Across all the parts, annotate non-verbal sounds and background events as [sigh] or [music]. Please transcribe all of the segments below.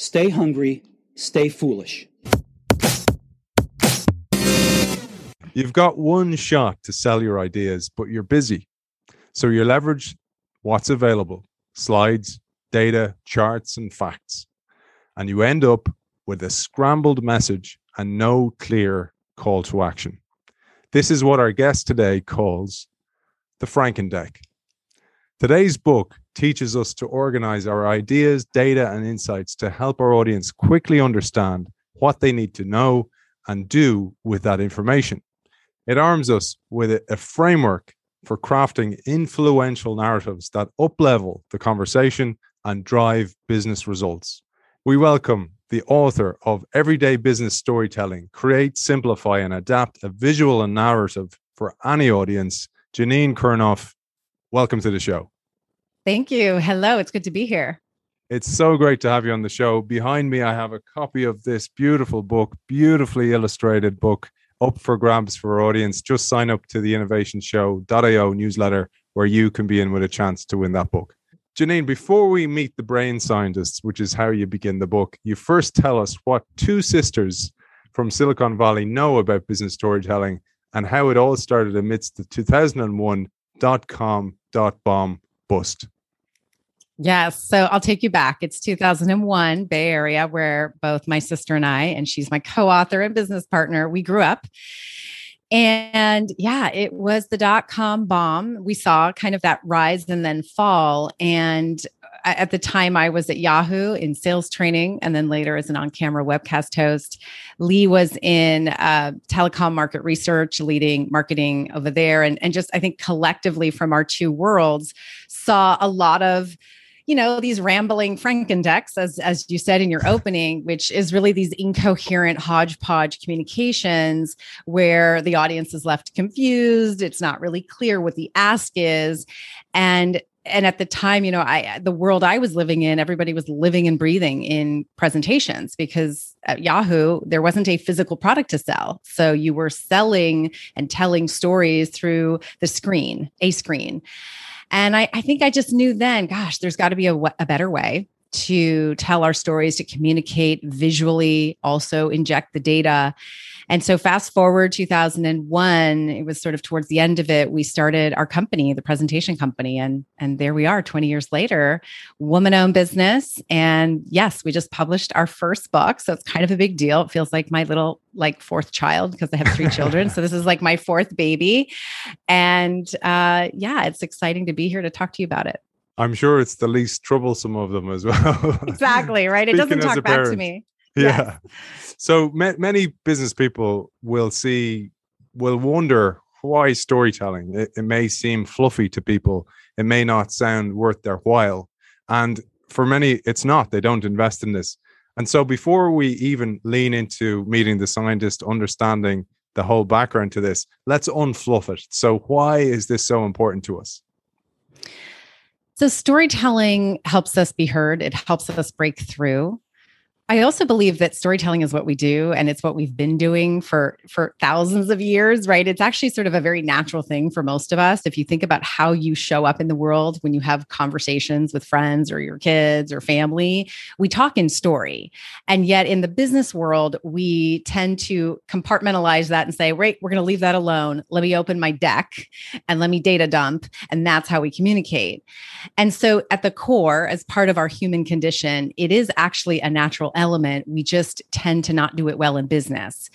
Stay hungry, stay foolish. You've got one shot to sell your ideas, but you're busy. So you leverage what's available slides, data, charts, and facts. And you end up with a scrambled message and no clear call to action. This is what our guest today calls the Frankendeck. Today's book teaches us to organize our ideas, data, and insights to help our audience quickly understand what they need to know and do with that information. It arms us with a framework for crafting influential narratives that uplevel the conversation and drive business results. We welcome the author of Everyday Business Storytelling, Create, Simplify, and Adapt a Visual and Narrative for Any Audience, Janine Kurnoff. Welcome to the show. Thank you. Hello, it's good to be here. It's so great to have you on the show. Behind me, I have a copy of this beautiful book, beautifully illustrated book, up for grabs for our audience. Just sign up to the Innovation Show.io newsletter where you can be in with a chance to win that book. Janine, before we meet the brain scientists, which is how you begin the book, you first tell us what two sisters from Silicon Valley know about business storytelling and how it all started amidst the 2001 dot com dot bomb bust. Yes. So I'll take you back. It's 2001, Bay Area, where both my sister and I, and she's my co author and business partner, we grew up. And yeah, it was the dot com bomb. We saw kind of that rise and then fall. And at the time, I was at Yahoo in sales training, and then later as an on camera webcast host. Lee was in uh, telecom market research, leading marketing over there. And, and just, I think, collectively from our two worlds, saw a lot of you know these rambling frankendecks as as you said in your [laughs] opening which is really these incoherent hodgepodge communications where the audience is left confused. It's not really clear what the ask is. And and at the time you know i the world i was living in everybody was living and breathing in presentations because at yahoo there wasn't a physical product to sell. So you were selling and telling stories through the screen a screen and I, I think I just knew then, gosh, there's got to be a, a better way to tell our stories, to communicate visually, also inject the data. And so, fast forward 2001, it was sort of towards the end of it. We started our company, the presentation company, and and there we are, 20 years later, woman-owned business. And yes, we just published our first book, so it's kind of a big deal. It feels like my little like fourth child because I have three children. So this is like my fourth baby, and uh, yeah, it's exciting to be here to talk to you about it. I'm sure it's the least troublesome of them as well. [laughs] exactly, right? It doesn't talk back to me. Yeah. Yes. So ma- many business people will see, will wonder why storytelling. It, it may seem fluffy to people. It may not sound worth their while. And for many, it's not. They don't invest in this. And so before we even lean into meeting the scientist, understanding the whole background to this, let's unfluff it. So why is this so important to us? So, storytelling helps us be heard, it helps us break through. I also believe that storytelling is what we do and it's what we've been doing for for thousands of years, right? It's actually sort of a very natural thing for most of us. If you think about how you show up in the world when you have conversations with friends or your kids or family, we talk in story. And yet in the business world, we tend to compartmentalize that and say, "Right, we're going to leave that alone. Let me open my deck and let me data dump." And that's how we communicate. And so at the core as part of our human condition, it is actually a natural element, we just tend to not do it well in business.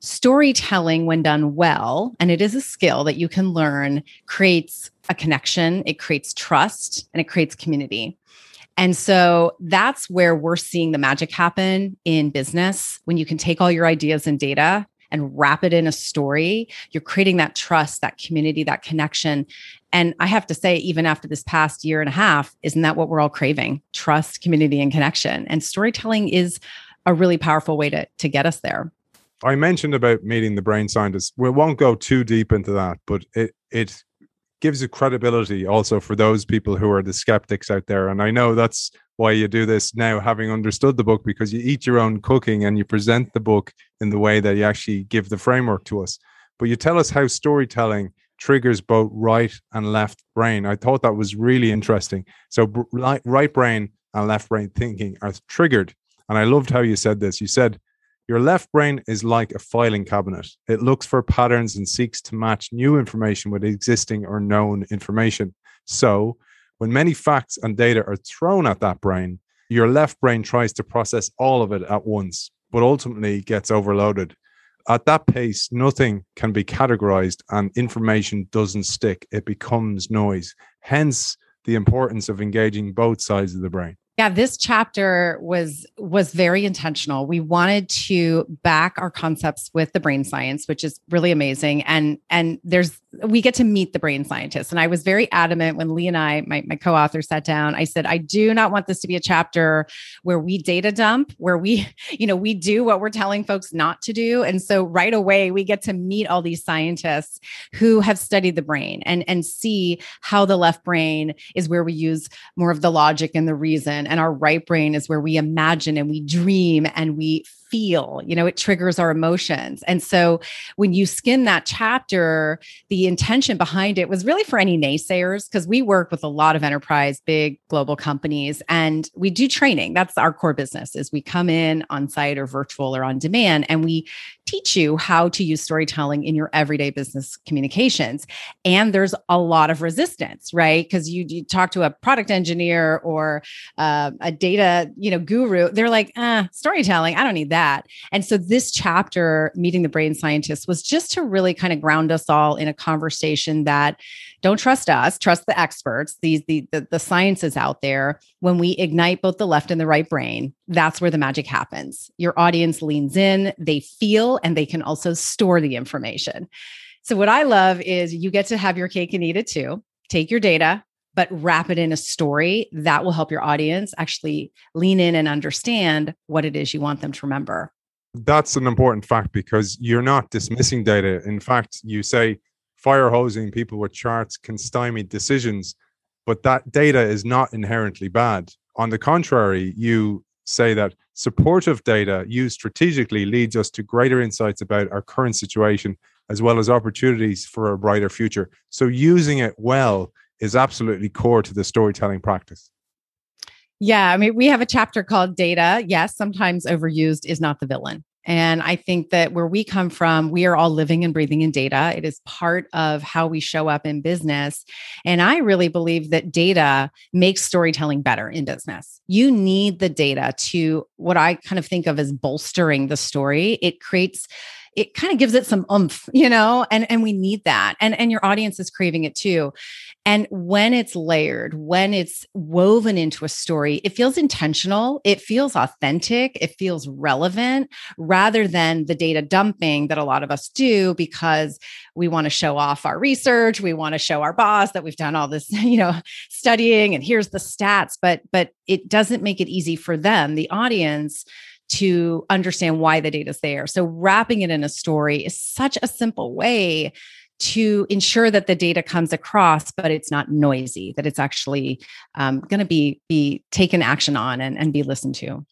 Storytelling, when done well, and it is a skill that you can learn, creates a connection, it creates trust, and it creates community. And so that's where we're seeing the magic happen in business when you can take all your ideas and data and wrap it in a story, you're creating that trust, that community, that connection. And I have to say, even after this past year and a half, isn't that what we're all craving? Trust, community, and connection. And storytelling is a really powerful way to, to get us there. I mentioned about meeting the brain scientists. We won't go too deep into that, but it it gives you credibility also for those people who are the skeptics out there. And I know that's why you do this now, having understood the book, because you eat your own cooking and you present the book in the way that you actually give the framework to us. But you tell us how storytelling triggers both right and left brain. I thought that was really interesting. So, right brain and left brain thinking are triggered And I loved how you said this. You said, Your left brain is like a filing cabinet. It looks for patterns and seeks to match new information with existing or known information. So, when many facts and data are thrown at that brain, your left brain tries to process all of it at once, but ultimately gets overloaded. At that pace, nothing can be categorized and information doesn't stick. It becomes noise. Hence, the importance of engaging both sides of the brain. Yeah, this chapter was was very intentional. We wanted to back our concepts with the brain science, which is really amazing. And and there's we get to meet the brain scientists. And I was very adamant when Lee and I, my, my co-author, sat down. I said, I do not want this to be a chapter where we data dump, where we, [laughs] you know, we do what we're telling folks not to do. And so right away we get to meet all these scientists who have studied the brain and, and see how the left brain is where we use more of the logic and the reason. And our right brain is where we imagine and we dream and we feel you know it triggers our emotions. And so when you skim that chapter the intention behind it was really for any naysayers because we work with a lot of enterprise big global companies and we do training. That's our core business is we come in on site or virtual or on demand and we teach you how to use storytelling in your everyday business communications and there's a lot of resistance right because you, you talk to a product engineer or uh, a data you know guru they're like ah, storytelling i don't need that. And so this chapter, Meeting the Brain Scientist, was just to really kind of ground us all in a conversation that don't trust us, trust the experts. These the, the the out there. When we ignite both the left and the right brain, that's where the magic happens. Your audience leans in, they feel, and they can also store the information. So what I love is you get to have your cake and eat it too. Take your data, but wrap it in a story that will help your audience actually lean in and understand what it is you want them to remember. That's an important fact because you're not dismissing data. In fact, you say fire hosing people with charts can stymie decisions, but that data is not inherently bad. On the contrary, you say that supportive data used strategically leads us to greater insights about our current situation as well as opportunities for a brighter future. So using it well is absolutely core to the storytelling practice. Yeah, I mean, we have a chapter called Data. Yes, sometimes overused is not the villain. And I think that where we come from, we are all living and breathing in data. It is part of how we show up in business. And I really believe that data makes storytelling better in business. You need the data to what I kind of think of as bolstering the story. It creates it kind of gives it some oomph, you know, and and we need that. And and your audience is craving it too. And when it's layered, when it's woven into a story, it feels intentional, it feels authentic, it feels relevant rather than the data dumping that a lot of us do because we want to show off our research, we want to show our boss that we've done all this, [laughs] you know, studying and here's the stats, but but it doesn't make it easy for them, the audience to understand why the data is there. So wrapping it in a story is such a simple way to ensure that the data comes across, but it's not noisy, that it's actually um, going to be be taken action on and, and be listened to.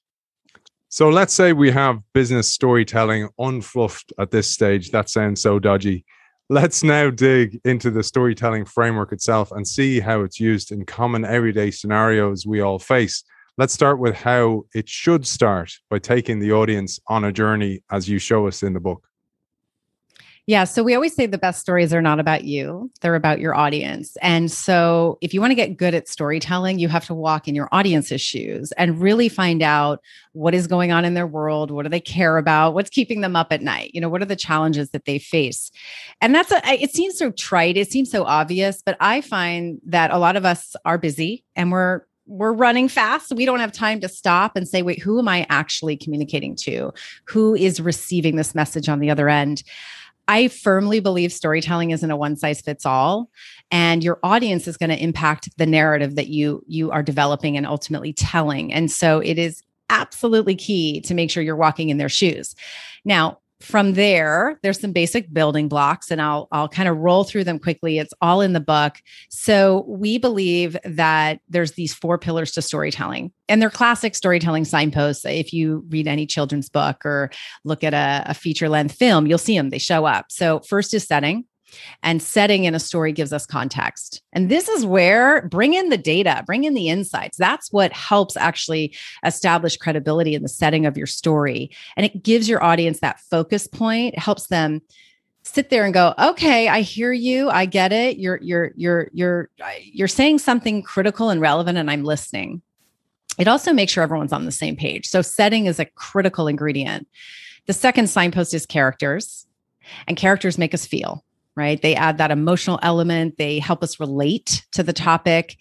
So let's say we have business storytelling unfluffed at this stage. That sounds so dodgy. Let's now dig into the storytelling framework itself and see how it's used in common everyday scenarios we all face let's start with how it should start by taking the audience on a journey as you show us in the book. Yeah. So we always say the best stories are not about you, they're about your audience. And so if you want to get good at storytelling, you have to walk in your audience's shoes and really find out what is going on in their world. What do they care about? What's keeping them up at night? You know, what are the challenges that they face? And that's a, it seems so trite. It seems so obvious, but I find that a lot of us are busy and we're we're running fast. We don't have time to stop and say, wait, who am I actually communicating to? Who is receiving this message on the other end? I firmly believe storytelling isn't a one size fits all and your audience is going to impact the narrative that you you are developing and ultimately telling. And so it is absolutely key to make sure you're walking in their shoes. Now, from there there's some basic building blocks and i'll i'll kind of roll through them quickly. It's all in the book. So we believe that there's these four pillars to storytelling and they're classic storytelling signposts. If you read any children's book or look at a, a feature length film you'll see them they show up. So first is setting And setting in a story gives us context. And this is where bring in the data, bring in the insights. That's what helps actually establish credibility in the setting of your story. And it gives your audience that focus point. It helps them sit there and go okay i hear you i get it you're you're you're you're you're saying something critical and relevant and i'm listening it also makes sure everyone's on the same page so setting is a critical ingredient the second signpost is characters and characters make us feel right they add that emotional element they help us relate to the topic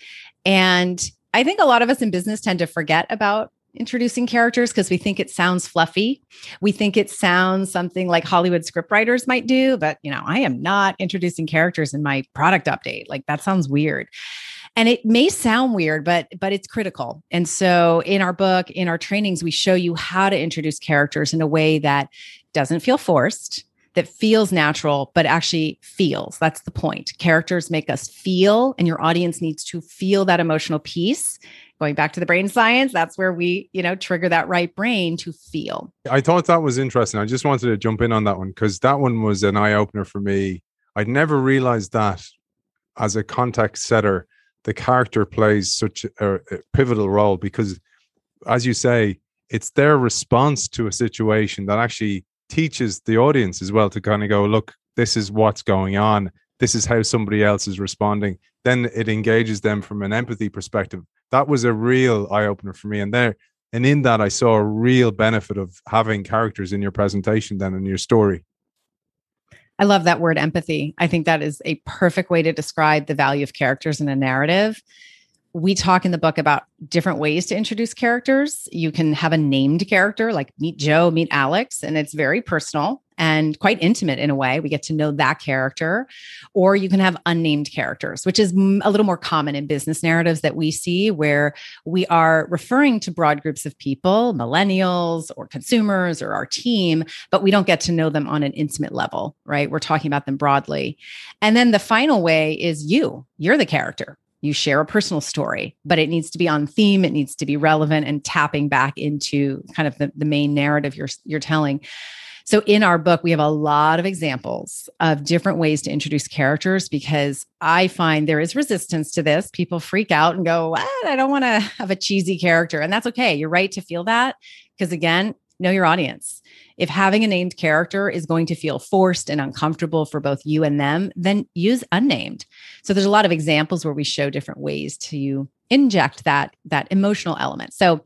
and i think a lot of us in business tend to forget about introducing characters because we think it sounds fluffy. We think it sounds something like Hollywood scriptwriters might do, but you know, I am not introducing characters in my product update. Like that sounds weird. And it may sound weird, but but it's critical. And so in our book, in our trainings, we show you how to introduce characters in a way that doesn't feel forced, that feels natural, but actually feels. That's the point. Characters make us feel, and your audience needs to feel that emotional piece going back to the brain science that's where we you know trigger that right brain to feel i thought that was interesting i just wanted to jump in on that one because that one was an eye-opener for me i'd never realized that as a context setter the character plays such a, a pivotal role because as you say it's their response to a situation that actually teaches the audience as well to kind of go look this is what's going on this is how somebody else is responding then it engages them from an empathy perspective that was a real eye opener for me. And there, and in that, I saw a real benefit of having characters in your presentation, then in your story. I love that word empathy. I think that is a perfect way to describe the value of characters in a narrative. We talk in the book about different ways to introduce characters. You can have a named character like meet Joe, meet Alex, and it's very personal and quite intimate in a way. We get to know that character. Or you can have unnamed characters, which is a little more common in business narratives that we see where we are referring to broad groups of people, millennials or consumers or our team, but we don't get to know them on an intimate level, right? We're talking about them broadly. And then the final way is you, you're the character you share a personal story, but it needs to be on theme. It needs to be relevant and tapping back into kind of the, the main narrative you're, you're telling. So in our book, we have a lot of examples of different ways to introduce characters because I find there is resistance to this. People freak out and go, what? I don't want to have a cheesy character. And that's okay. You're right to feel that because, again, know your audience. If having a named character is going to feel forced and uncomfortable for both you and them, then use unnamed. So there's a lot of examples where we show different ways to inject that that emotional element. So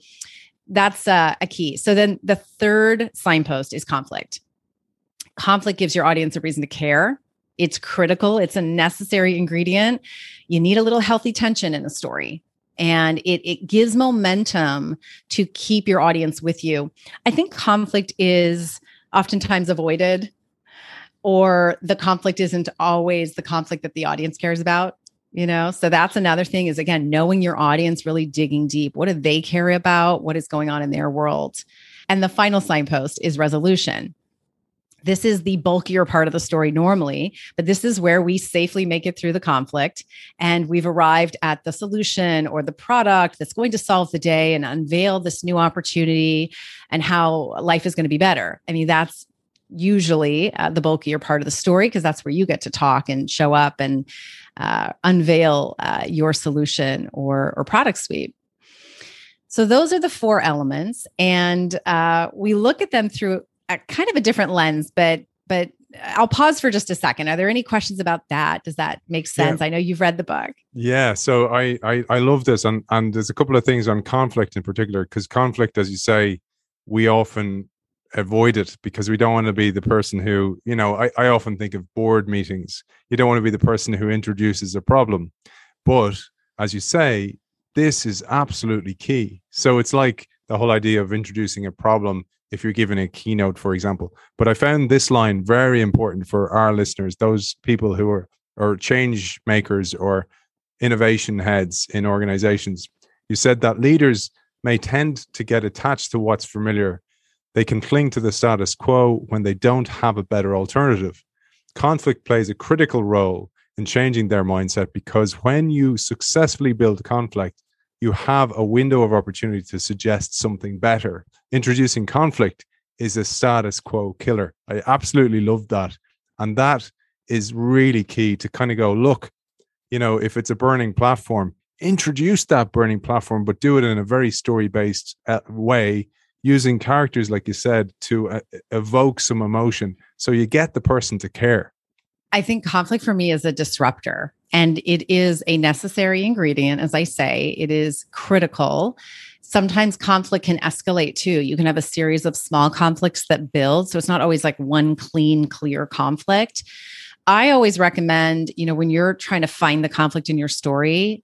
that's uh, a key. So then the third signpost is conflict. Conflict gives your audience a reason to care. It's critical, it's a necessary ingredient. You need a little healthy tension in the story. And it, it gives momentum to keep your audience with you. I think conflict is oftentimes avoided, or the conflict isn't always the conflict that the audience cares about you know? So that's another thing is again knowing your audience really digging deep. What do they care about? What is going on in their world? And the final signpost is resolution this is the bulkier part of the story normally, but this is where we safely make it through the conflict and we've arrived at the solution or the product that's going to solve the day and unveil this new opportunity and how life is going to be better. I mean, that's usually uh, the bulkier part of the story because that's where you get to talk and show up and uh, unveil uh, your solution or or product suite. So those are the four elements, and uh, we look at them through a kind of a different lens. But but I'll pause for just a second. Are there any questions about that? Does that make sense? Yeah. I know you've read the book. Yeah. So I I, I love this, and and there's a couple of things on conflict in particular because conflict, as you say, we often avoid it because we don't want to be the person who, you know, I, I often think of board meetings. You don't want to be the person who introduces a problem. But as you say, this is absolutely key. So it's like the whole idea of introducing a problem if you're giving a keynote, for example. But I found this line very important for our listeners, those people who are or change makers or innovation heads in organizations. You said that leaders may tend to get attached to what's familiar they can cling to the status quo when they don't have a better alternative. Conflict plays a critical role in changing their mindset because when you successfully build conflict, you have a window of opportunity to suggest something better. Introducing conflict is a status quo killer. I absolutely love that. And that is really key to kind of go, look, you know, if it's a burning platform, introduce that burning platform, but do it in a very story based uh, way using characters, like you said, to uh, evoke some emotion. So you get the person to care. I think conflict for me is a disruptor and it is a necessary ingredient. As I say, it is critical. Sometimes conflict can escalate too. You can have a series of small conflicts that build. So it's not always like one clean, clear conflict. I always recommend, you know, when you're trying to find the conflict in your story,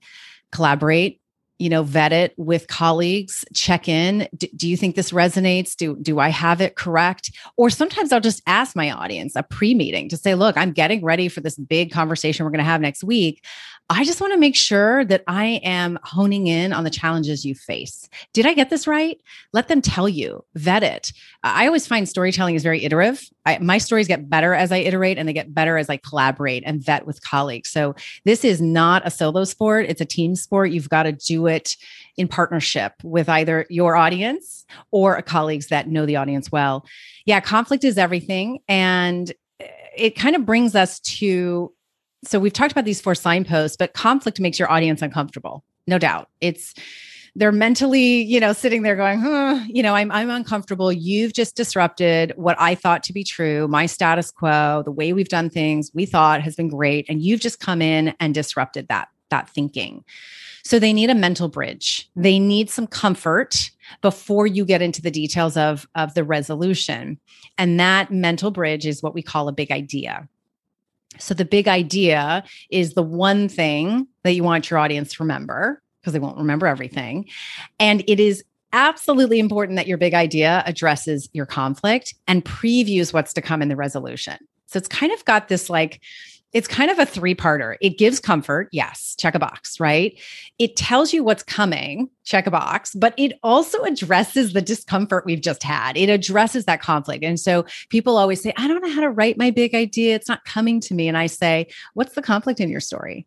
collaborate you know vet it with colleagues check in. D- do you think this resonates? Do do i have it correct? Or sometimes i'll just ask my audience a pre-meeting to say look i'm getting ready for this big conversation we're going to have next week I just want to make sure that I am honing in on the challenges you face. Did I get this right? Let them tell you, vet it. I always find storytelling is very iterative. I, my stories get better as I iterate and they get better as I collaborate and vet with colleagues. So this is not a solo sport, it's a team sport. You've got to do it in partnership with either your audience or colleagues that know the audience well. Yeah, conflict is everything. And it kind of brings us to so we've talked about these four signposts, but conflict makes your audience uncomfortable. No doubt. It's they're mentally, you know, sitting there going, huh, you know, I'm I'm uncomfortable. You've just disrupted what I thought to be true, my status quo, the way we've done things, we thought has been great. And you've just come in and disrupted that, that thinking. So they need a mental bridge. They need some comfort before you get into the details of, of the resolution. And that mental bridge is what we call a big idea. So the big idea is the one thing that you want your audience to remember because they won't remember everything. And it is absolutely important that your big idea addresses your conflict and previews what's to come in the resolution. So it's kind of got this like it's kind of a three parter. It gives comfort. Yes. Check a box, right? It tells you what's coming. Check a box, but it also addresses the discomfort we've just had. It addresses that conflict. And so people always say, I don't know how to write my big idea. It's not coming to me. And I say, what's the conflict in your story?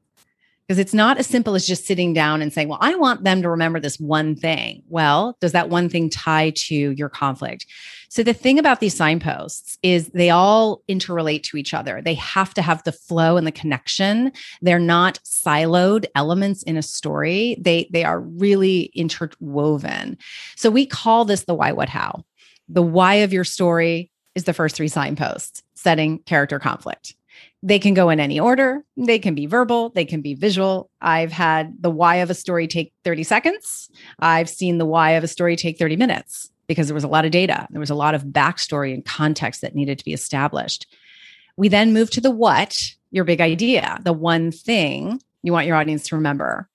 because it's not as simple as just sitting down and saying, Well, I want them to remember this one thing. Well, does that one thing tie to your conflict? So, the thing about these signposts is they all interrelate to each other. They have to have the flow and the connection. They're not siloed elements in a story, they, they are really interwoven. So, we call this the why, what, how. The why of your story is the first three signposts setting, character, conflict. They can go in any order. They can be verbal, they can be visual. I've had the why of a story take 30 seconds. I've seen the why of a story take 30 minutes because there was a lot of data. There was a lot of backstory and context that needed to be established. We then move to the what, your big idea, the one thing you want your audience to remember.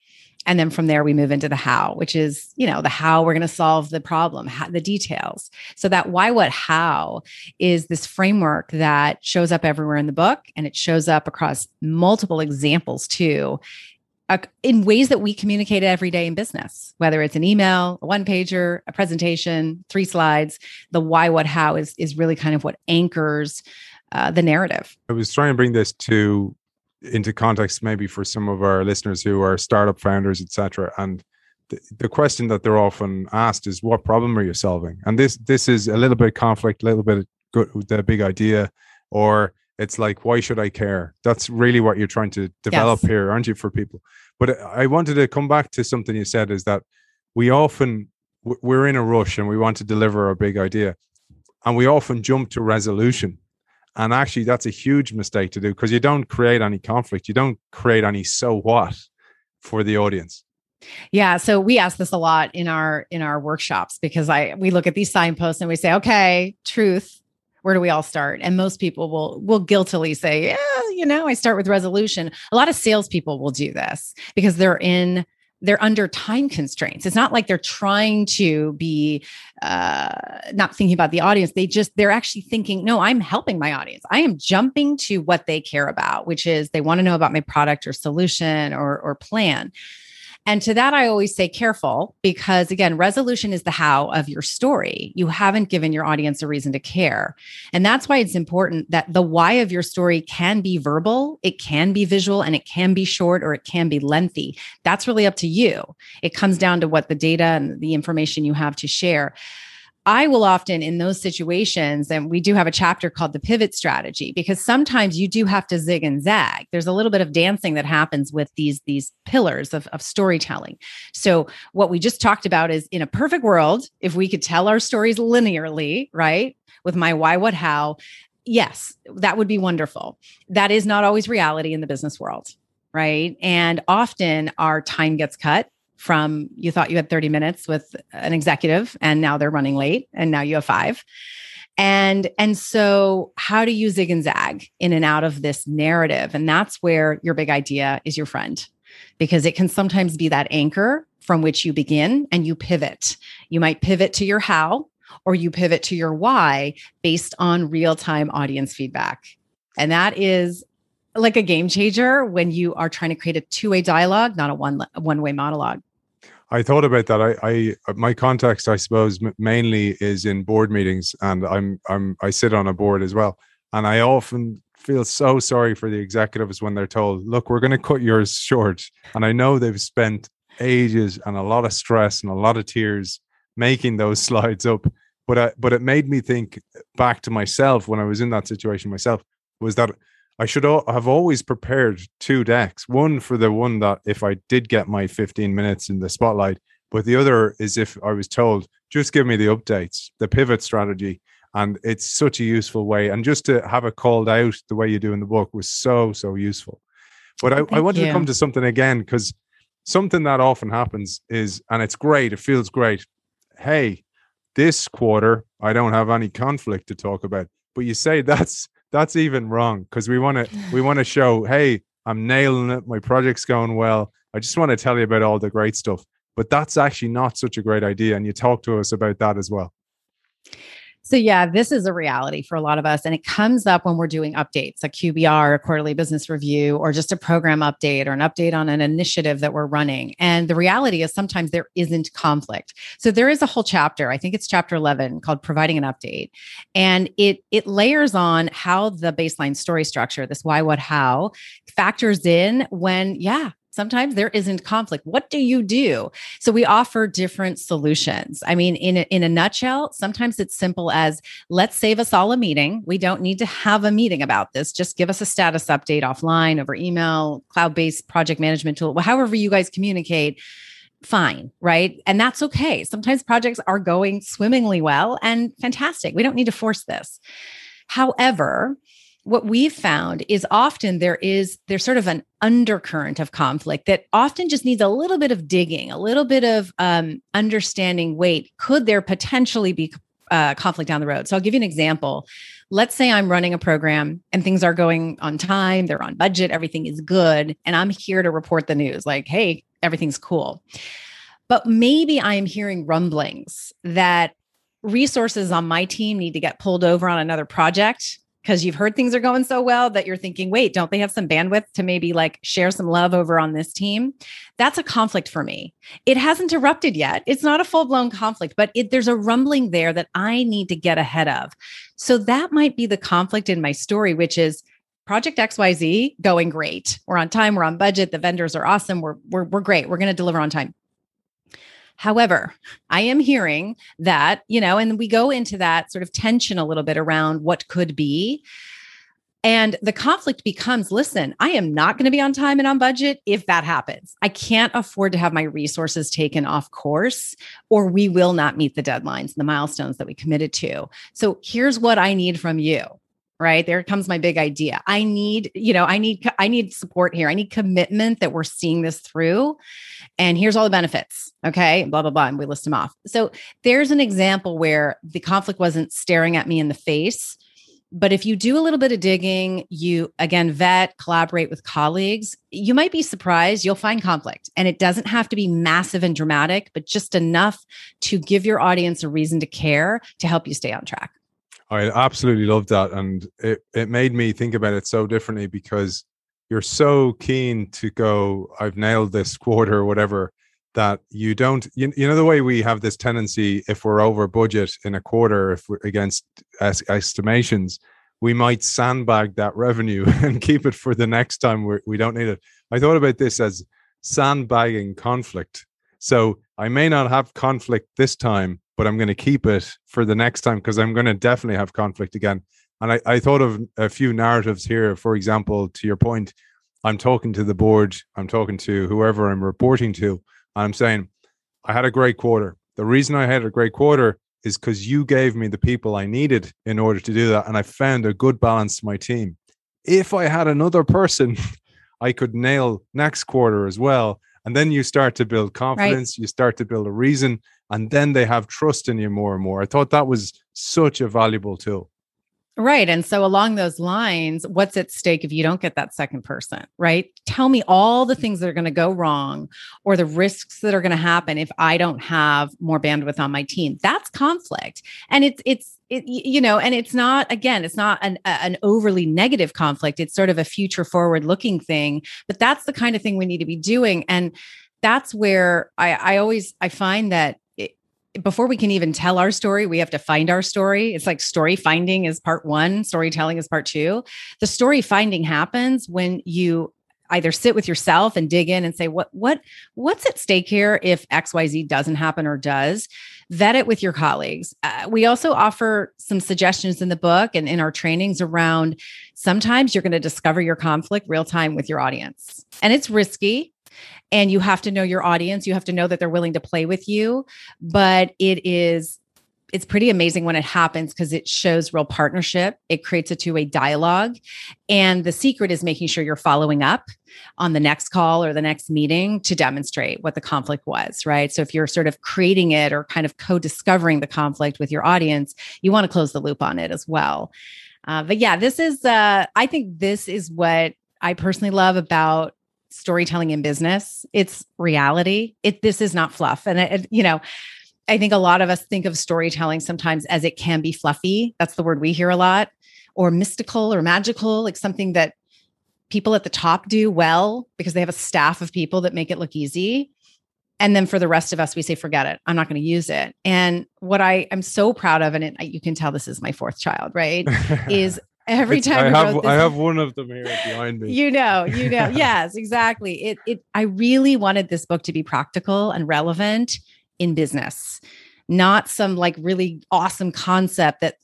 And then from there, we move into the how, which is, you know, the how we're going to solve the problem, how, the details. So that why, what, how is this framework that shows up everywhere in the book and it shows up across multiple examples too. In ways that we communicate every day in business, whether it's an email, a one pager, a presentation, three slides, the why, what, how is, is really kind of what anchors uh, the narrative. I was trying to bring this to into context maybe for some of our listeners who are startup founders etc and the, the question that they're often asked is what problem are you solving and this this is a little bit conflict a little bit good the big idea or it's like why should i care that's really what you're trying to develop yes. here aren't you for people but i wanted to come back to something you said is that we often we're in a rush and we want to deliver a big idea and we often jump to resolution and actually, that's a huge mistake to do because you don't create any conflict. You don't create any so what for the audience. Yeah, so we ask this a lot in our in our workshops because I we look at these signposts and we say, okay, truth, where do we all start? And most people will will guiltily say, yeah, you know, I start with resolution. A lot of salespeople will do this because they're in they're under time constraints. It's not like they're trying to be uh, not thinking about the audience. They just, they're actually thinking, no, I'm helping my audience. I am jumping to what they care about, which is they want to know about my product or solution or, or plan. And to that, I always say careful because, again, resolution is the how of your story. You haven't given your audience a reason to care. And that's why it's important that the why of your story can be verbal, it can be visual, and it can be short or it can be lengthy. That's really up to you. It comes down to what the data and the information you have to share. I will often in those situations, and we do have a chapter called the pivot strategy, because sometimes you do have to zig and zag. There's a little bit of dancing that happens with these, these pillars of, of storytelling. So, what we just talked about is in a perfect world, if we could tell our stories linearly, right? With my why, what, how, yes, that would be wonderful. That is not always reality in the business world, right? And often our time gets cut from you thought you had 30 minutes with an executive and now they're running late and now you have five. And and so how do you zig and zag in and out of this narrative? And that's where your big idea is your friend because it can sometimes be that anchor from which you begin and you pivot. You might pivot to your how or you pivot to your why based on real-time audience feedback. And that is like a game changer when you are trying to create a two-way dialogue not a one one-way monologue I thought about that. I, I my context, I suppose, mainly is in board meetings, and I'm I'm I sit on a board as well, and I often feel so sorry for the executives when they're told, "Look, we're going to cut yours short," and I know they've spent ages and a lot of stress and a lot of tears making those [laughs] slides up, but I, but it made me think back to myself when I was in that situation myself. Was that I should have always prepared two decks. One for the one that if I did get my 15 minutes in the spotlight, but the other is if I was told, just give me the updates, the pivot strategy. And it's such a useful way. And just to have it called out the way you do in the book was so, so useful. But I, I wanted you. to come to something again because something that often happens is, and it's great, it feels great. Hey, this quarter, I don't have any conflict to talk about. But you say [laughs] that's that's even wrong because we want to [sighs] we want to show hey i'm nailing it. My project's going well. I just want to tell you about all the great stuff. But that's actually not such a great idea and you talk to us about that as well so, yeah, this is a reality for a lot of us. And it comes up when we're doing updates, a QBR, a quarterly business review, or just a program update or an update on an initiative that we're running. And the reality is sometimes there isn't conflict. So, there is a whole chapter, I think it's chapter 11 called Providing an Update. And it, it layers on how the baseline story structure, this why, what, how, factors in when, yeah, sometimes there isn't conflict what do you do so we offer different solutions i mean in a, in a nutshell sometimes it's simple as let's save us all a meeting we don't need to have a meeting about this just give us a status update offline over email cloud-based project management tool however you guys communicate fine, right? And that's okay. Sometimes projects are going swimmingly well and fantastic. We don't need to force this. However, what we've found is often there is there's sort of an undercurrent of conflict that often just needs a little bit of digging a little bit of um, understanding wait could there potentially be uh, conflict down the road? So i'll give you an example. Let's say i'm running a program and things are going on time they're on budget everything is good and i'm here to report the news like hey everything's cool. But maybe i'm hearing rumblings that resources on my team need to get pulled over on another project because you've heard things are going so well that you're thinking, wait, don't they have some bandwidth to maybe like share some love over on this team? That's a conflict for me. It hasn't erupted yet. It's not a full blown conflict, but it, there's a rumbling there that I need to get ahead of. So that might be the conflict in my story, which is Project XYZ going great. We're on time, we're on budget, the vendors are awesome, we're, we're, we're great, we're going to deliver on time. However, I am hearing that, you know, and we go into that sort of tension a little bit around what could be. And the conflict becomes listen, I am not going to be on time and on budget if that happens. I can't afford to have my resources taken off course, or we will not meet the deadlines, and the milestones that we committed to. So here's what I need from you right? There comes my big idea. I need you know i need i need support here. I need commitment that we're seeing this through. And here's all the benefits okay? Blah blah blah and we list them off. So there's an example where the conflict wasn't staring at me in the face but if you do a little bit of digging you again vet collaborate with colleagues you might be surprised you'll find conflict. And it doesn't have to be massive and dramatic but just enough to give your audience a reason to care to help you stay on track I absolutely love that. And it, it made me think about it so differently because you're so keen to go, I've nailed this quarter or whatever, that you don't, you, you know, the way we have this tendency, if we're over budget in a quarter, if we're against es- estimations, we might sandbag that revenue [laughs] and keep it for the next time we're, we do not need it. I thought about this as sandbagging conflict. So I may not have conflict this time, but I'm going to keep it for the next time because I'm going to definitely have conflict again. And I, I thought of a few narratives here. For example, to your point, I'm talking to the board, I'm talking to whoever I'm reporting to, and I'm saying, I had a great quarter. The reason I had a great quarter is because you gave me the people I needed in order to do that. And I found a good balance to my team. If I had another person, [laughs] I could nail next quarter as well. And then you start to build confidence, right. you start to build a reason, and then they have trust in you more and more. I thought that was such a valuable tool. Right. And so, along those lines, what's at stake if you don't get that second person, right? Tell me all the things that are going to go wrong or the risks that are going to happen if I don't have more bandwidth on my team. That's conflict. And it's, it's, it, you know, and it's not, again, it's not an, an overly negative conflict. It's sort of a future forward looking thing, but that's the kind of thing we need to be doing. And that's where I, I always, I find that before we can even tell our story, we have to find our story. It's like story finding is part one, storytelling is part two. The story finding happens when you either sit with yourself and dig in and say what what what's at stake here if xyz doesn't happen or does vet it with your colleagues uh, we also offer some suggestions in the book and in our trainings around sometimes you're going to discover your conflict real time with your audience and it's risky and you have to know your audience. You have to know that they're willing to play with you. But it is it's pretty amazing when it happens because it shows real partnership. It creates a two-way dialogue. And the secret is making sure you're following up on the next call or the next meeting to demonstrate what the conflict was right? So if you're sort of creating it or kind of co-discovering the conflict with your audience you want to close the loop on it as well. Uh, but yeah this is uh, i think this is what i personally love about storytelling in business. It's reality. It this is not fluff. And it, you know, I think a lot of us think of storytelling sometimes as it can be fluffy. That's the word we hear a lot, or mystical or magical, like something that people at the top do well because they have a staff of people that make it look easy. And then for the rest of us, we say, forget it. I'm not going to use it. And what I am so proud of, and it, you can tell this is my fourth child, right? [laughs] is every time I have I have one of them here behind me. You know, you know, [laughs] yes, exactly. It it I really wanted this book to be practical and relevant in business, not some like really awesome concept that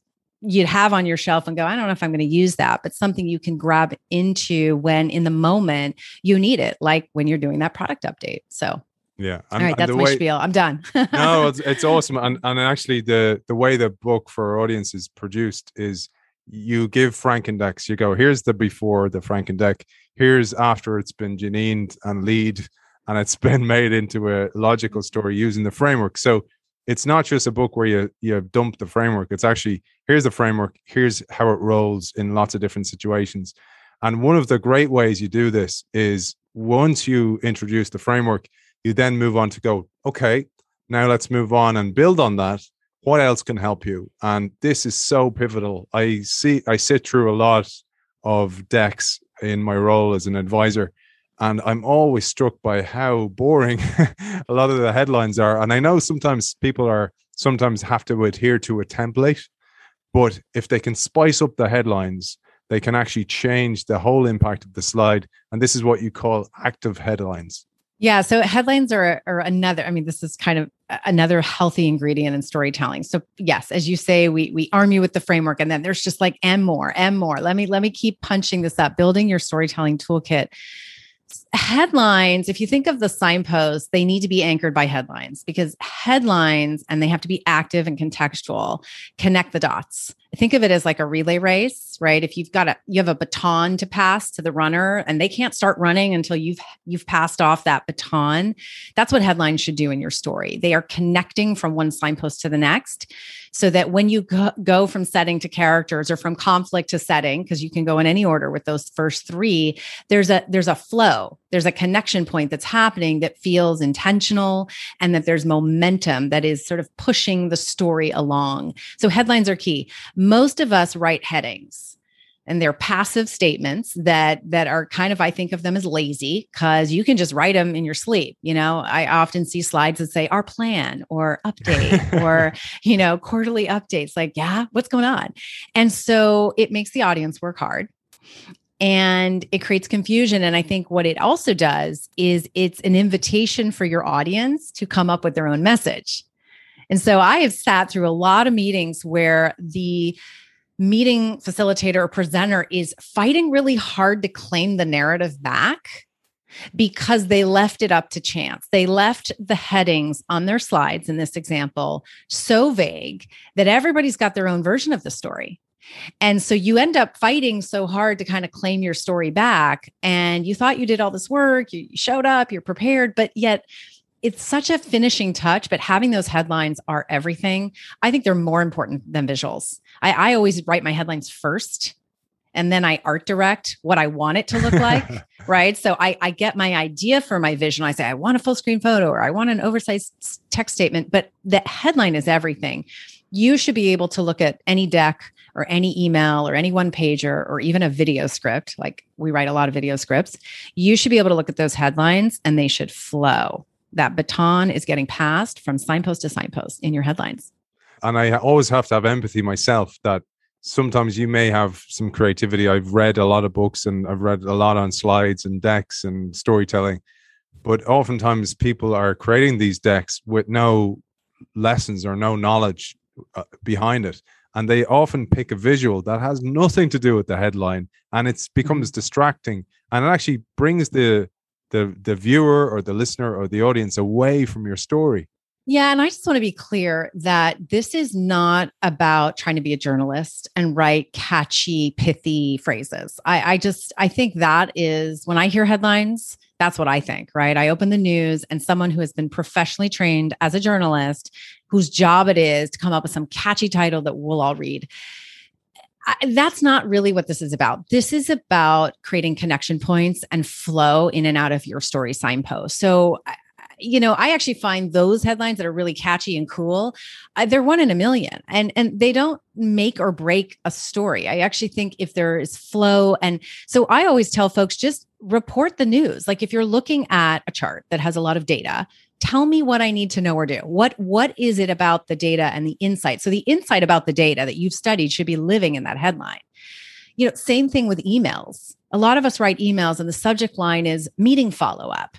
you'd have on your shelf and go, I don't know if I'm going to use that, but something you can grab into when in the moment you need it, like when you're doing that product update. So yeah. And, All right, that's my way, spiel. I'm done. no, [laughs] it's, it's awesome. And and actually the the way the book for our audience is produced is you give Frankendeck, you go, here's the before the Frankendeck, here's after it's been geneened and lead, and it's [laughs] been made into a logical story using the framework. So it's not just a book where you you dump the framework. It's actually here's the framework, here's how it rolls in lots of different situations. And one of the great ways you do this is once you introduce the framework, you then move on to go, okay, now let's move on and build on that what else can help you? And this is so pivotal. I see i sit through a lot of decks in my role as an advisor and i'm always struck by how boring [laughs] a lot of the headlines are. And i know sometimes people are sometimes have to adhere to a template but if they can spice up the headlines they can actually change the whole impact of the slide. And this is what you call active headlines yeah. So headlines are, are another, I mean, this is kind of another healthy ingredient in storytelling. So yes, as you say, we we arm you with the framework and then there's just like and more and more. Let me let me keep punching this up, building your storytelling toolkit headlines, if you think of the signposts, they need to be anchored by headlines because headlines, and they have to be active and contextual, connect the dots. Think of it as like a relay race, right? If you've got a you have a baton to pass to the runner and they can't start running until you've you've passed off that baton. That's what headlines should do in your story. They are connecting from one signpost to the next so that when you go, go from setting to characters or from conflict to setting because you can go in any order with those first 3 there's a there's a flow there's a connection point that's happening that feels intentional and that there's momentum that is sort of pushing the story along so headlines are key most of us write headings and they're passive statements that that are kind of i think of them as lazy because you can just write them in your sleep you know? I often see slides that say our plan or update [laughs] or you know quarterly updates like yeah what's going on? And so it makes the audience work hard and it creates confusion and i think what it also does is it's an invitation for your audience to come up with their own message And so I have sat through a lot of meetings where the meeting facilitator or presenter is fighting really hard to claim the narrative back because they left it up to chance. They left the headings on their slides in this example so vague that everybody's got their own version of the story. And so you end up fighting so hard to kind of claim your story back. And you thought you did all this work, you showed up, you're prepared, but yet it's such a finishing touch, but having those headlines are everything. I think they're more important than visuals. I, I always write my headlines first and then I art direct what I want it to look like. [laughs] right. So I, I get my idea for my vision. I say, I want a full screen photo or I want an oversized text statement, but the headline is everything. You should be able to look at any deck or any email or any one pager or even a video script. Like we write a lot of video scripts. You should be able to look at those headlines and they should flow. That baton is getting passed from signpost to signpost in your headlines. And I always have to have empathy myself that sometimes you may have some creativity. I've read a lot of books and I've read a lot on slides and decks and storytelling, but oftentimes people are creating these decks with no lessons or no knowledge uh, behind it. And they often pick a visual that has nothing to do with the headline and it becomes mm-hmm. distracting and it actually brings the the the viewer or the listener or the audience away from your story. Yeah. And I just want to be clear that this is not about trying to be a journalist and write catchy, pithy phrases. I, I, just, I think that is when I hear headlines, that's what I think, right? I open the news and someone who has been professionally trained as a journalist, whose job it is to come up with some catchy title that we'll all read. That's not really what this is about. This is about creating connection points and flow in and out of your story signpost. So you know, I actually find those headlines that are really catchy and cool, uh, they're one in a million, and and they don't make or break a story. I actually think if there is flow, and so I always tell folks just report the news. Like if you're looking at a chart that has a lot of data, tell me what I need to know or do. What what is it about the data and the insight? So the insight about the data that you've studied should be living in that headline. You know, same thing with emails. A lot of us write emails and the subject line is meeting follow up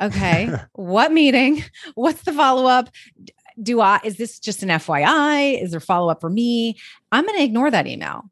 Okay. [laughs] what meeting? What's the follow up? Do I, is this just an FYI? Is there follow up for me? I'm going to ignore that email.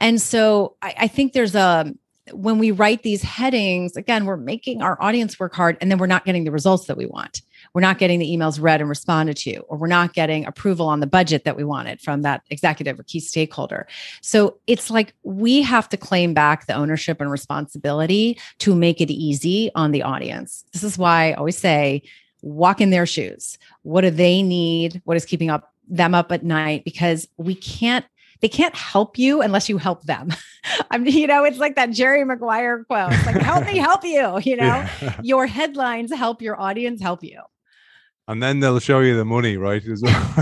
And so I, I think there's a, when we write these headings, again, we're making our audience work hard and then we're not getting the results that we want. We're not getting the emails read and responded to, or we're not getting approval on the budget that we wanted from that executive or key stakeholder. So it's like we have to claim back the ownership and responsibility to make it easy on the audience. This is why I always say, walk in their shoes. What do they need? What is keeping up them up at night? Because we can't they can't help you unless you help them. [laughs] I mean, you know, it's like that Jerry Maguire quote. It's like, help me help you. You know, [laughs] yeah. [laughs] your headlines help your audience help you. And then they'll show you the money, right? As well.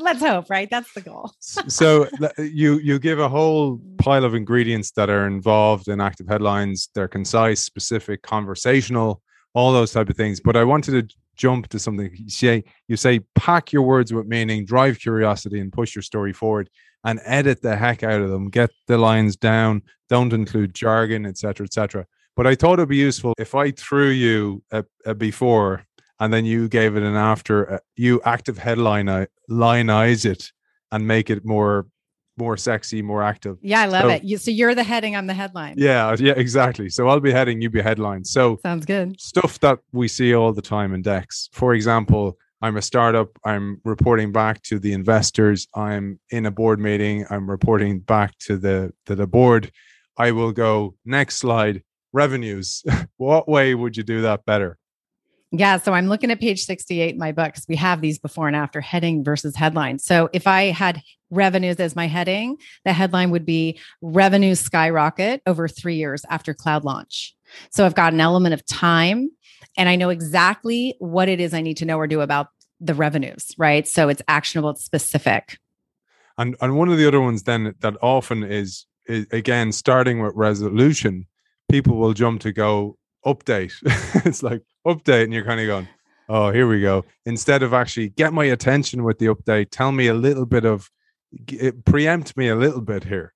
let's hope, right? That's the goal. so you you give a whole pile of ingredients that are involved in active headlines. They're concise, specific, conversational, all those type of things. But I wanted to jump to something you say you say pack your words with meaning drive curiosity and push your story forward and edit the heck out of them. Get the lines down. Don't include jargon, etc., etc. But I thought it'd be useful if I threw you a, a before and then you gave it an after. Uh, you active headline uh, lineize it and make it more more sexy, more active. Yeah, I love so, it. You, so you're the heading, I'm the headline. Yeah, yeah, exactly. So I'll be heading, you be headline. So sounds good. Stuff that we see all the time in decks. For example, I'm a startup. I'm reporting back to the investors. I'm in a board meeting. I'm reporting back to the to the board. I will go next slide. Revenues. [laughs] what way would you do that better? Yeah, so I'm looking at page 68 in my book because we have these before and after heading versus headline. So if I had revenues as my heading, the headline would be revenues skyrocket over three years after cloud launch. So I've got an element of time and I know exactly what it is I need to know or do about the revenues, right? So it's actionable, it's specific. And and one of the other ones then that often is, is again starting with resolution, people will jump to go update. [laughs] it's like update, and you're kind of going, oh, here we go. Instead of actually get my attention with the update, tell me a little bit of eh, preempt me a little bit here.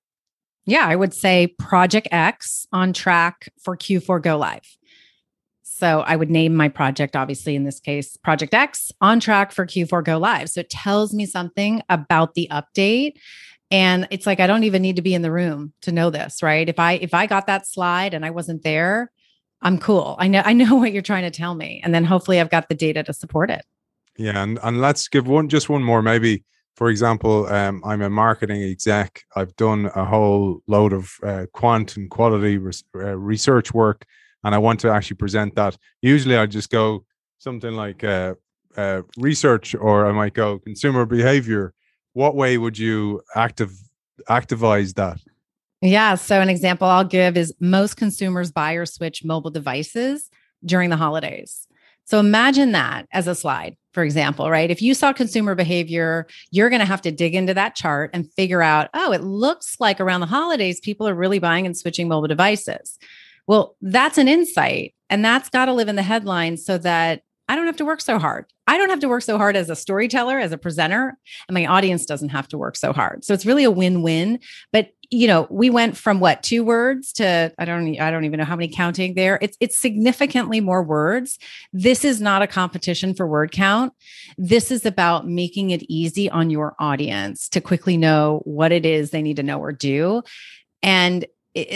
Yeah, I would say Project X on track for Q4 go live So I would name my project, obviously, in this case, Project X on track for Q4 go live. So it tells me something about the update. And it's like I don't even need to be in the room to know this, right? If I if I got that slide and I wasn't there, I'm cool. I know I know [laughs] what you're trying to tell me. And then hopefully I've got the data to support it. Yeah, and, and let's give one just one more. Maybe, for example, um, I'm a marketing exec. I've done a whole load of uh, quant and quality res- uh, research work, and I want to actually present that. Usually, I just go something like uh, uh, research, or I might go consumer behavior. What way would you active activize that? Yeah. So, an example I'll give is most consumers buy or switch mobile devices during the holidays. So, imagine that as a slide for example, right? If you saw consumer behavior, you're going to have to dig into that chart and figure out, oh, it looks like around the holidays, people are really buying and switching mobile devices. Well, that's an insight, and that's got to live in the headlines so that I don't have to work so hard. I don't have to work so hard as a storyteller, as a presenter, and my audience doesn't have to work so hard. So it's really a win-win. But you know, we went from what two words to I don't I don't even know how many counting there. It's it's significantly more words. This is not a competition for word count. This is about making it easy on your audience to quickly know what it is they need to know or do. And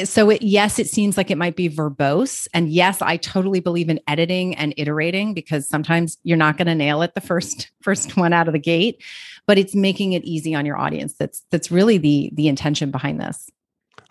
so it, yes it seems like it might be verbose. And yes i totally believe in editing and iterating because sometimes you're not going to nail it the first [laughs] first one out of the gate but it's making it easy on your audience. That's that's really the the intention behind this.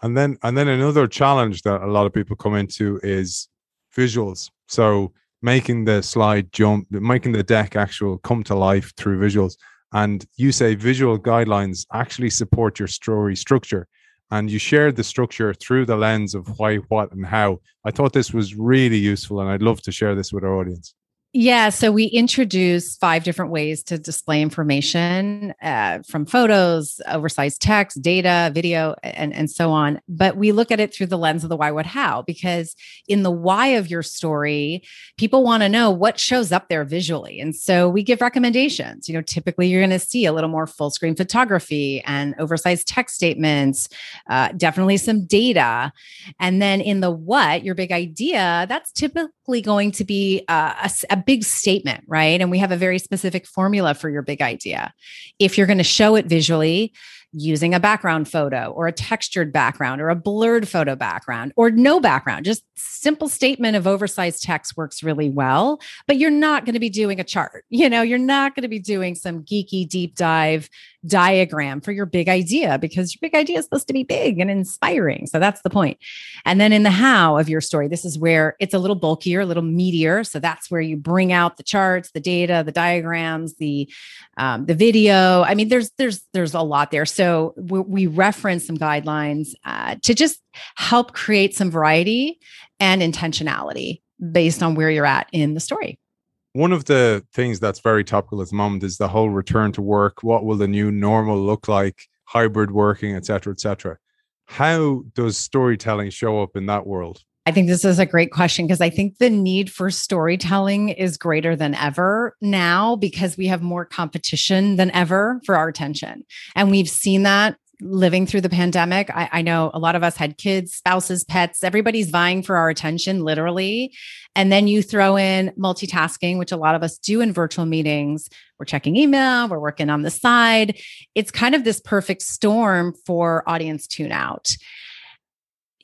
And then and then another challenge that a lot of people come into is visuals. So making the slide jump making the deck actual come to life through visuals. And you say visual guidelines actually support your story structure and you shared the structure through the lens of why, what, and how. I thought this was really useful, and I'd love to share this with our audience. Yeah, so we introduce five different ways to display information uh, from photos, oversized text, data, video, and, and so on. But we look at it through the lens of the why, what, how, because in the why of your story, people want to know what shows up there visually. And so we give recommendations. You know, typically you're going to see a little more full screen photography and oversized text statements, uh, definitely some data. And then in the what, your big idea, that's typically going to be uh, a, a big statement, right? And we have a very specific formula for your big idea. If you're going to show it visually, using a background photo or a textured background or a blurred photo background or no background. Just simple statement of oversized text works really well, but you're not going to be doing a chart. [laughs] You know, you're not going to be doing some geeky deep dive diagram for your big idea because your big idea is supposed to be big and inspiring. So that's the point. And then in the how of your story, this is where it's a little bulkier, a little meatier. So that's where you bring out the charts, the data, the diagrams, the um, the video. I mean, there's there's there's a lot there. So we, reference some guidelines uh, to just help create some variety and intentionality based on where you're at in the story one of the things that's very topical at the moment is the whole return to work. What will the new normal look like? Hybrid working, etc., etc. How does storytelling show up in that world? I think this is a great question because I think the need for storytelling is greater than ever now because we have more competition than ever for our attention. And we've seen that living through the pandemic. I, I, know a lot of us had kids, spouses, pets, everybody's vying for our attention, literally. And then you throw in multitasking, which a lot of us do in virtual meetings. We're checking email, we're working on the side. It's kind of this perfect storm for audience tune out.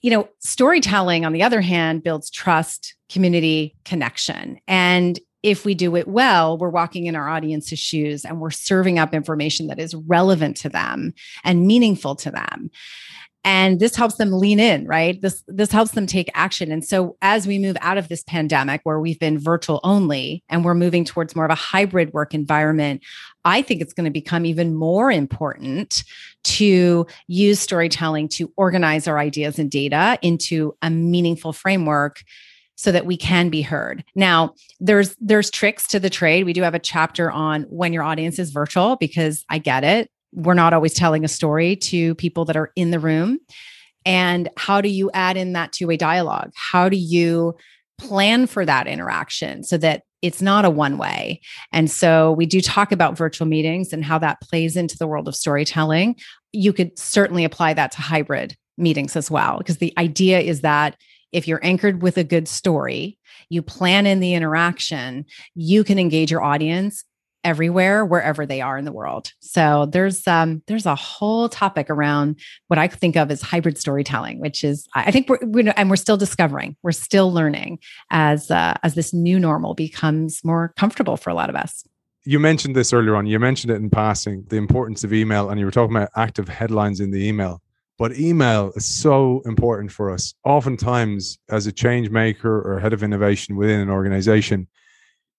You know, storytelling, on the other hand, builds trust, community, connection. And if we do it well, we're walking in our audience's shoes and we're serving up information that is relevant to them and meaningful to them. And this helps them lean in, right? This this helps them take action. And so as we move out of this pandemic where we've been virtual only and we're moving towards more of a hybrid work environment, I think it's going to become even more important to use storytelling to organize our ideas and data into a meaningful framework so that we can be heard. Now, there's there's tricks to the trade. We do have a chapter on when your audience is virtual because I get it. We're not always telling a story to people that are in the room. And how do you add in that two-way dialogue? How do you plan for that interaction so that it's not a one way. And so we do talk about virtual meetings and how that plays into the world of storytelling. You could certainly apply that to hybrid meetings as well, because the idea is that if you're anchored with a good story, you plan in the interaction, you can engage your audience everywhere wherever they are in the world. So there's um there's a whole topic around what i think of as hybrid storytelling which is i think we're, we're and we're still discovering we're still learning as uh, as this new normal becomes more comfortable for a lot of us. You mentioned this earlier on. You mentioned it in passing the importance of email and you were talking about active headlines in the email. But email is so important for us. Oftentimes as a change maker or head of innovation within an organization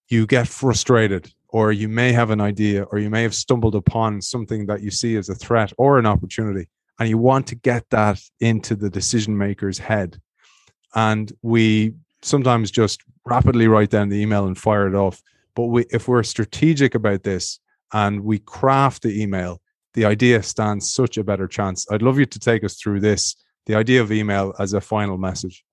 you get frustrated or you may have an idea or you may have stumbled upon something that you see as a threat or an opportunity and you want to get that into the decision maker's head. And we sometimes just rapidly write down the email and fire it off. But we, if we're strategic about this and we craft the email the idea stands such a better chance. I'd love you to take us through this the idea of email as a final message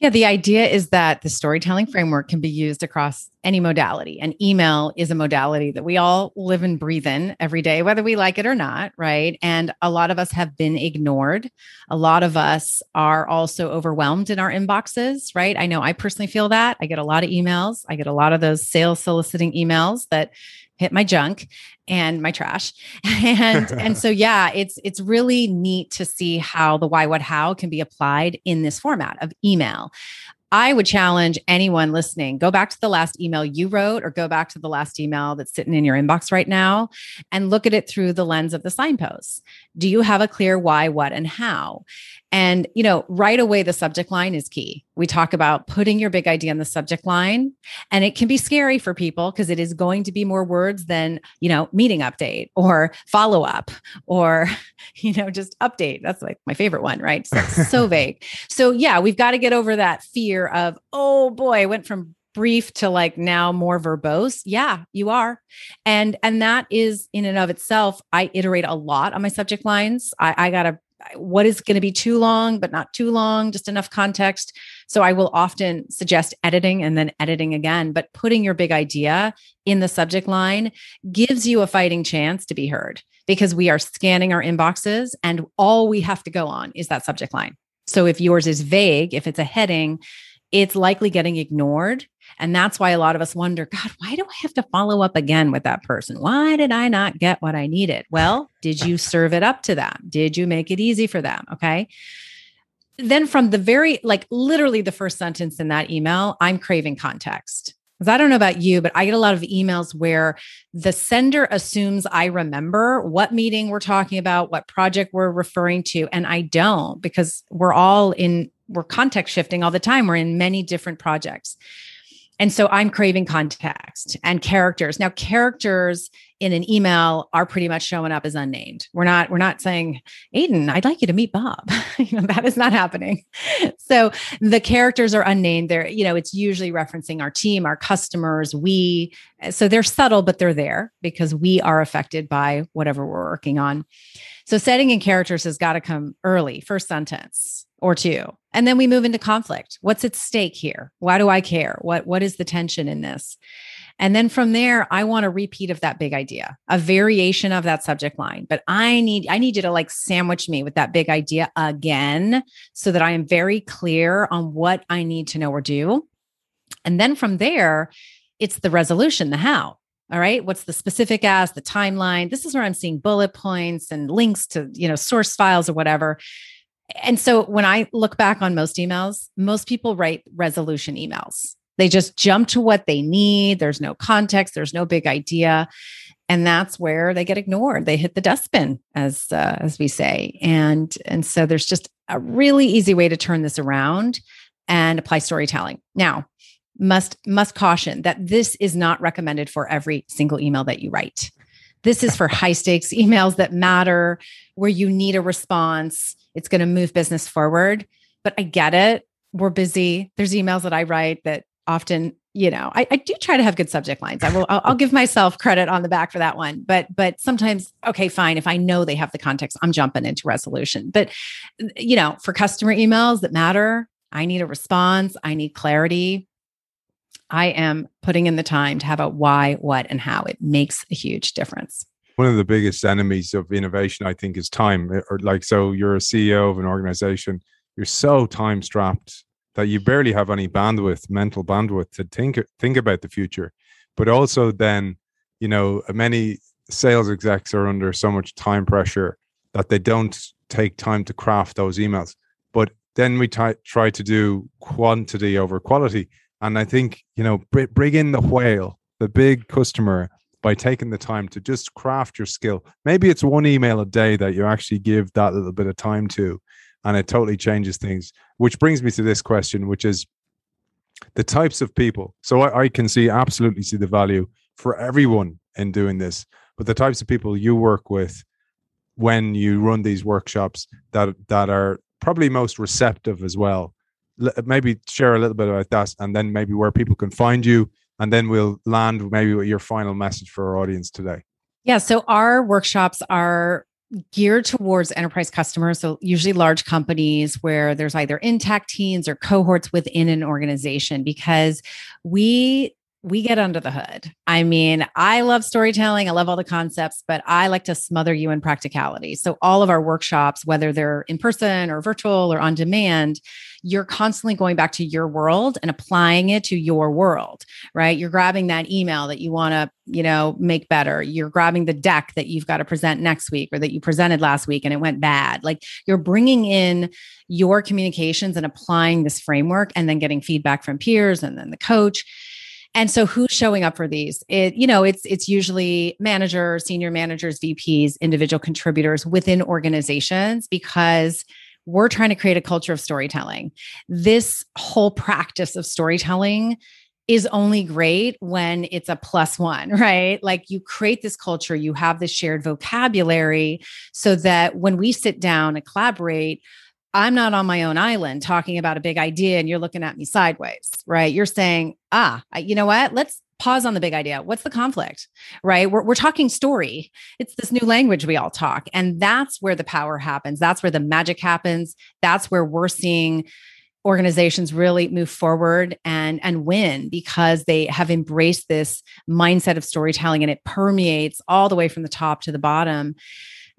yeah, the idea is that the storytelling framework can be used across any modality, and email is a modality that we all live and breathe in every day, whether we like it or not, right? And a lot of us have been ignored. A lot of us are also overwhelmed in our inboxes, right? I know I personally feel that. I get a lot of emails, I get a lot of those sales soliciting emails that hit my junk and my trash. [laughs] And and so yeah it's it's really neat to see how the why what how can be applied in this format of email I would challenge anyone listening go back to the last email you wrote or go back to the last email that's sitting in your inbox right now and look at it through the lens of the signposts. Do you have a clear why, what, and how? And, you know, right away, the subject line is key. We talk about putting your big idea in the subject line, and it can be scary for people because it is going to be more words than, you know, meeting update or follow up or, [laughs] you know, just update. That's like my favorite one, right? So, so [laughs] vague. So, yeah, we've got to get over that fear of, oh boy, I went from brief to like now more verbose yeah you are and and that is in and of itself i iterate a lot on my subject lines i, I gotta what is going to be too long, but not too long, just enough context. So I will often suggest editing and then editing again, but putting your big idea in the subject line gives you a fighting chance to be heard because we are scanning our inboxes and all we have to go on is that subject line. So if yours is vague, if it's a heading, it's likely getting ignored. And that's why a lot of us wonder, God, why do I have to follow up again with that person? Why did I not get what I needed? Well, did you serve it up to them? Did you make it easy for them? Okay. Then from the very, like literally the first sentence in that email, I'm craving context. Because I don't know about you, but I get a lot of emails where the sender assumes I remember what meeting we're talking about, what project we're referring to, and I don't because we're all in we're context shifting all the time. We're in many different projects. And so I'm craving context and characters. Now, characters in an email are pretty much showing up as unnamed. We're not, we're not saying, Aiden, I'd like you to meet Bob. [laughs] you know, that is not happening. [laughs] So the characters are unnamed. They're, you know, it's usually referencing our team, our customers, we. So they're subtle, but they're there because we are affected by whatever we're working on. So setting in characters has got to come early, first sentence or two. And then we move into conflict. What's at stake here? Why do I care? What what is the tension in this? And then from there, I want a repeat of that big idea, a variation of that subject line. But I need I need you to like sandwich me with that big idea again so that I am very clear on what I need to know or do. And then from there, it's the resolution, the how. All right. What's the specific as, the timeline? This is where I'm seeing bullet points and links to, you know, source files or whatever. And so when I look back on most emails, most people write resolution emails. They just jump to what they need. There's no context, there's no big idea. And that's where they get ignored. They hit the dustbin, as uh, as we say. And and so there's just a really easy way to turn this around and apply storytelling. Now, must must caution that this is not recommended for every single email that you write. This is for high stakes [laughs] emails that matter, where you need a response. It's going to move business forward. But I get it. We're busy. There's emails that I write that often, you know, I, I do try to have good subject lines. I will. I'll, I'll give myself credit on the back for that one. But but sometimes, okay, fine. If I know they have the context, I'm jumping into resolution. But you know, for customer emails that matter, I need a response. I need clarity. I am putting in the time to have a why, what, and how. It makes a huge difference. One of the biggest enemies of innovation, I think, is time. Eh, or like, so you're a CEO of an organization, you're so time strapped that you barely have any bandwidth, mental bandwidth to think think about the future. But also then, you know, many sales execs are under so much time pressure that they don't take time to craft those emails. But then we t- try to do quantity over quality. And I think, you know, br- bring in the whale, the big customer, by taking the time to just craft your skill. Maybe it's one email a day that you actually give that little bit of time to, and it totally changes things. Which brings me to this question, which is the types of people. So I, I can see absolutely see the value for everyone in doing this, but the types of people you work with when you run these workshops that that are probably most receptive as well. L- maybe share a little bit about that, and then maybe where people can find you, and then we'll land maybe with your final message for our audience today. Yeah, so our workshops are geared towards enterprise customers so usually large companies where there's either intact teams or cohorts within an organization because we we get under the hood. I mean, I love storytelling. I love all the concepts, but I like to smother you in practicality. So, all of our workshops, whether they're in person or virtual or on demand, you're constantly going back to your world and applying it to your world, right? You're grabbing that email that you want to, you know, make better. You're grabbing the deck that you've got to present next week or that you presented last week and it went bad. Like you're bringing in your communications and applying this framework and then getting feedback from peers and then the coach and so who's showing up for these it you know it's it's usually managers senior managers vps individual contributors within organizations because we're trying to create a culture of storytelling this whole practice of storytelling is only great when it's a plus one, [laughs] right? Like you create this culture, you have this shared vocabulary so that when we sit down and collaborate, I'm not on my own island talking about a big idea and you're looking at me sideways, right? You're saying, ah, you know what? Let's pause on the big idea. What's the conflict, right? We're, we're talking story. It's this new language we all talk. And that's where the power happens. That's where the magic happens. That's where we're seeing organizations really move forward and and win because they have embraced this mindset of storytelling and it permeates all the way from the top to the bottom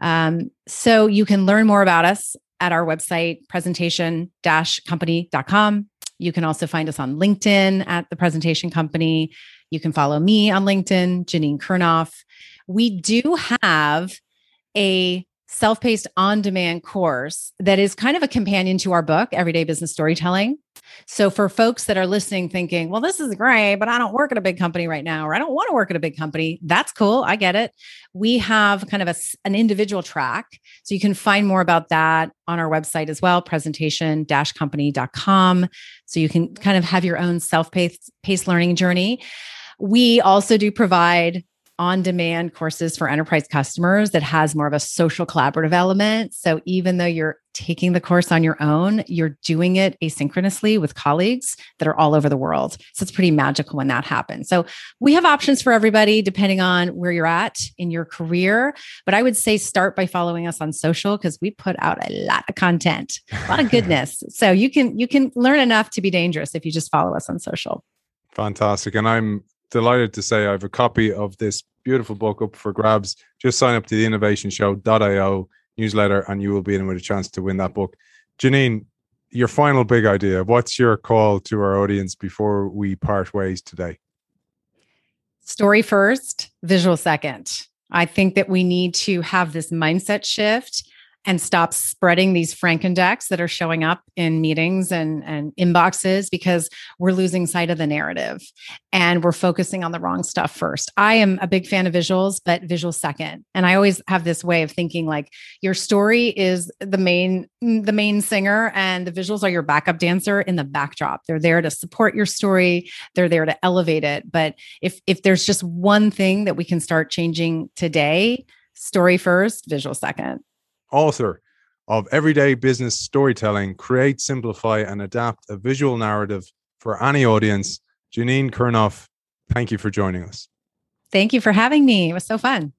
um, so you can learn more about us at our website, presentation company.com. You can also find us on LinkedIn at the presentation company. You can follow me on LinkedIn, Janine Kurnoff. We do have a self paced on demand course that is kind of a companion to our book, Everyday Business Storytelling. So, for folks that are listening, thinking, well, this is great, but I don't work at a big company right now, or I don't want to work at a big company, that's cool. I get it. We have kind of a, an individual track. So, you can find more about that on our website as well, presentation company.com. So, you can kind of have your own self paced learning journey. We also do provide on demand courses for enterprise customers that has more of a social collaborative element. So even though you're taking the course on your own, you're doing it asynchronously with colleagues that are all over the world. So it's pretty magical when that happens. So we have options for everybody depending on where you're at in your career. But I would say start by following us on social because we put out a lot of content, a lot of [laughs] goodness. so you can you can learn enough to be dangerous if you just follow us on social. Fantastic. And I'm delighted to say I have a copy of this beautiful book up for grabs. Just sign up to the innovationshow.io newsletter and you will be in with a chance to win that book. Janine, your final big idea. What's your call to our audience before we part ways today? Story first, visual second. I think that we need to have this mindset shift and stop spreading these Frankendecks that are showing up in meetings and, and inboxes because we're losing sight of the narrative and we're focusing on the wrong stuff first. I am a big fan of visuals, but visuals second. And I always have this way of thinking like your story is the main the main singer and the visuals are your backup dancer in the backdrop. They're there to support your story, they're there to elevate it. But if if there's just one thing that we can start changing today, story first, visual second author of Everyday Business Storytelling, create, simplify, and adapt a visual narrative for any audience. Janine Kurnoff, thank you for joining us. Thank you for having me. It was so fun.